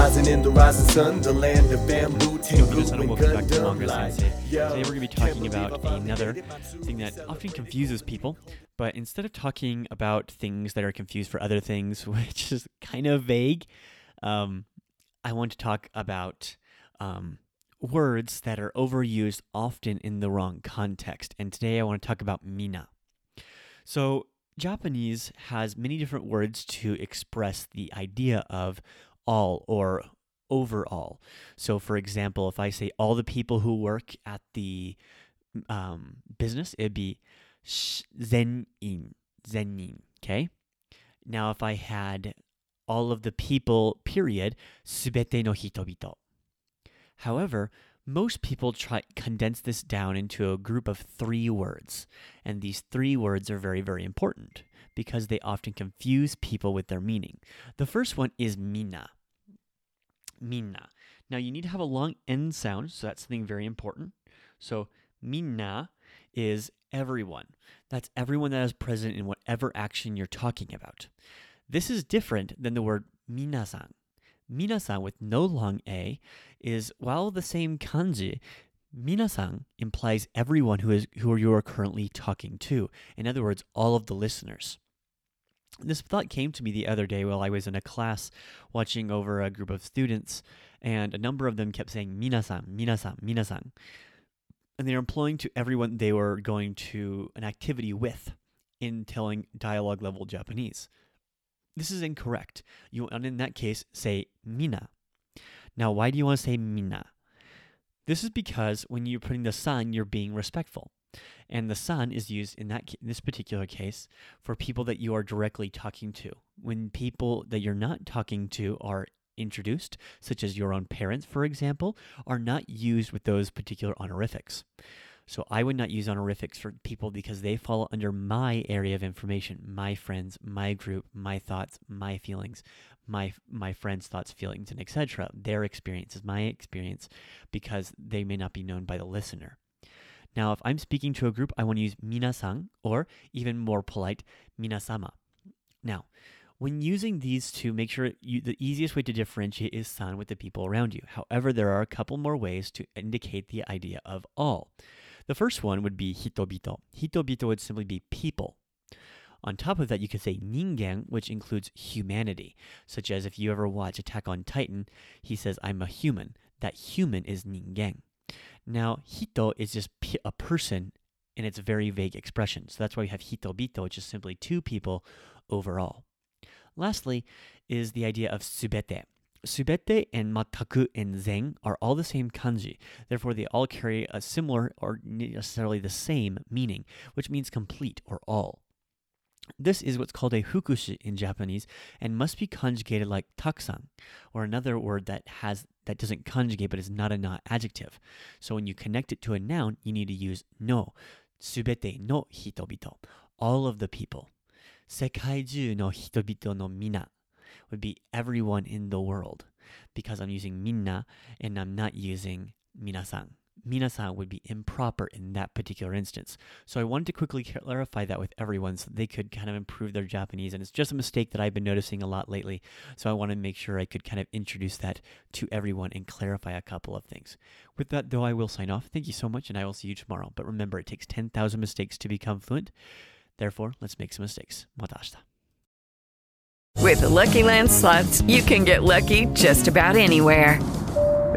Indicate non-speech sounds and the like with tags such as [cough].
rising in the rising sun, the land of bamboo, welcome back to Sensei. Today we're going to be talking about another thing that often confuses people. But instead of talking about things that are confused for other things, [laughs] which is kind of vague, um, I want to talk about um, words that are overused often in the wrong context. And today I want to talk about mina. So Japanese has many different words to express the idea of all or overall. So, for example, if I say all the people who work at the um, business, it'd be zenin, zenin. Okay. Now, if I had all of the people, period, subete no hitobito. However, most people try condense this down into a group of three words, and these three words are very, very important because they often confuse people with their meaning. The first one is mina. Mina. Now you need to have a long N sound, so that's something very important. So mina is everyone. That's everyone that is present in whatever action you're talking about. This is different than the word minasan. Minasan with no long a is while the same kanji, minasan implies everyone who is who you are currently talking to. In other words, all of the listeners. This thought came to me the other day while I was in a class watching over a group of students, and a number of them kept saying minasan, minasan, minasan. And they were employing to everyone they were going to an activity with in telling dialogue level Japanese. This is incorrect. You and in that case say mina. Now, why do you want to say mina? This is because when you're putting the san, you're being respectful. And the san is used in that in this particular case for people that you are directly talking to. When people that you're not talking to are introduced, such as your own parents, for example, are not used with those particular honorifics. So I would not use honorifics for people because they fall under my area of information, my friends, my group, my thoughts, my feelings, my my friends' thoughts, feelings, and etc. Their experience is my experience because they may not be known by the listener. Now, if I'm speaking to a group, I want to use minasan or even more polite, minasama. Now, when using these two, make sure you, the easiest way to differentiate is san with the people around you. However, there are a couple more ways to indicate the idea of all. The first one would be hitobito. Hitobito would simply be people. On top of that, you could say ningen, which includes humanity, such as if you ever watch Attack on Titan, he says, I'm a human. That human is ningen. Now, hito is just a person and it's a very vague expression. So that's why we have hitobito, which is simply two people overall. Lastly, is the idea of subete. Subete and mattaku and zen are all the same kanji. Therefore, they all carry a similar or necessarily the same meaning, which means complete or all. This is what's called a fukushi in Japanese and must be conjugated like taksan, or another word that has that doesn't conjugate but is not a not adjective. So when you connect it to a noun, you need to use no. Subete no hitobito. All of the people. Sekai no hitobito no mina would be everyone in the world because I'm using minna and I'm not using minasan. Minasan would be improper in that particular instance. So I wanted to quickly clarify that with everyone so they could kind of improve their Japanese. And it's just a mistake that I've been noticing a lot lately. So I want to make sure I could kind of introduce that to everyone and clarify a couple of things. With that, though, I will sign off. Thank you so much, and I will see you tomorrow. But remember, it takes 10,000 mistakes to become fluent. Therefore, let's make some mistakes. Matashta. With the Lucky Land slots, you can get lucky just about anywhere.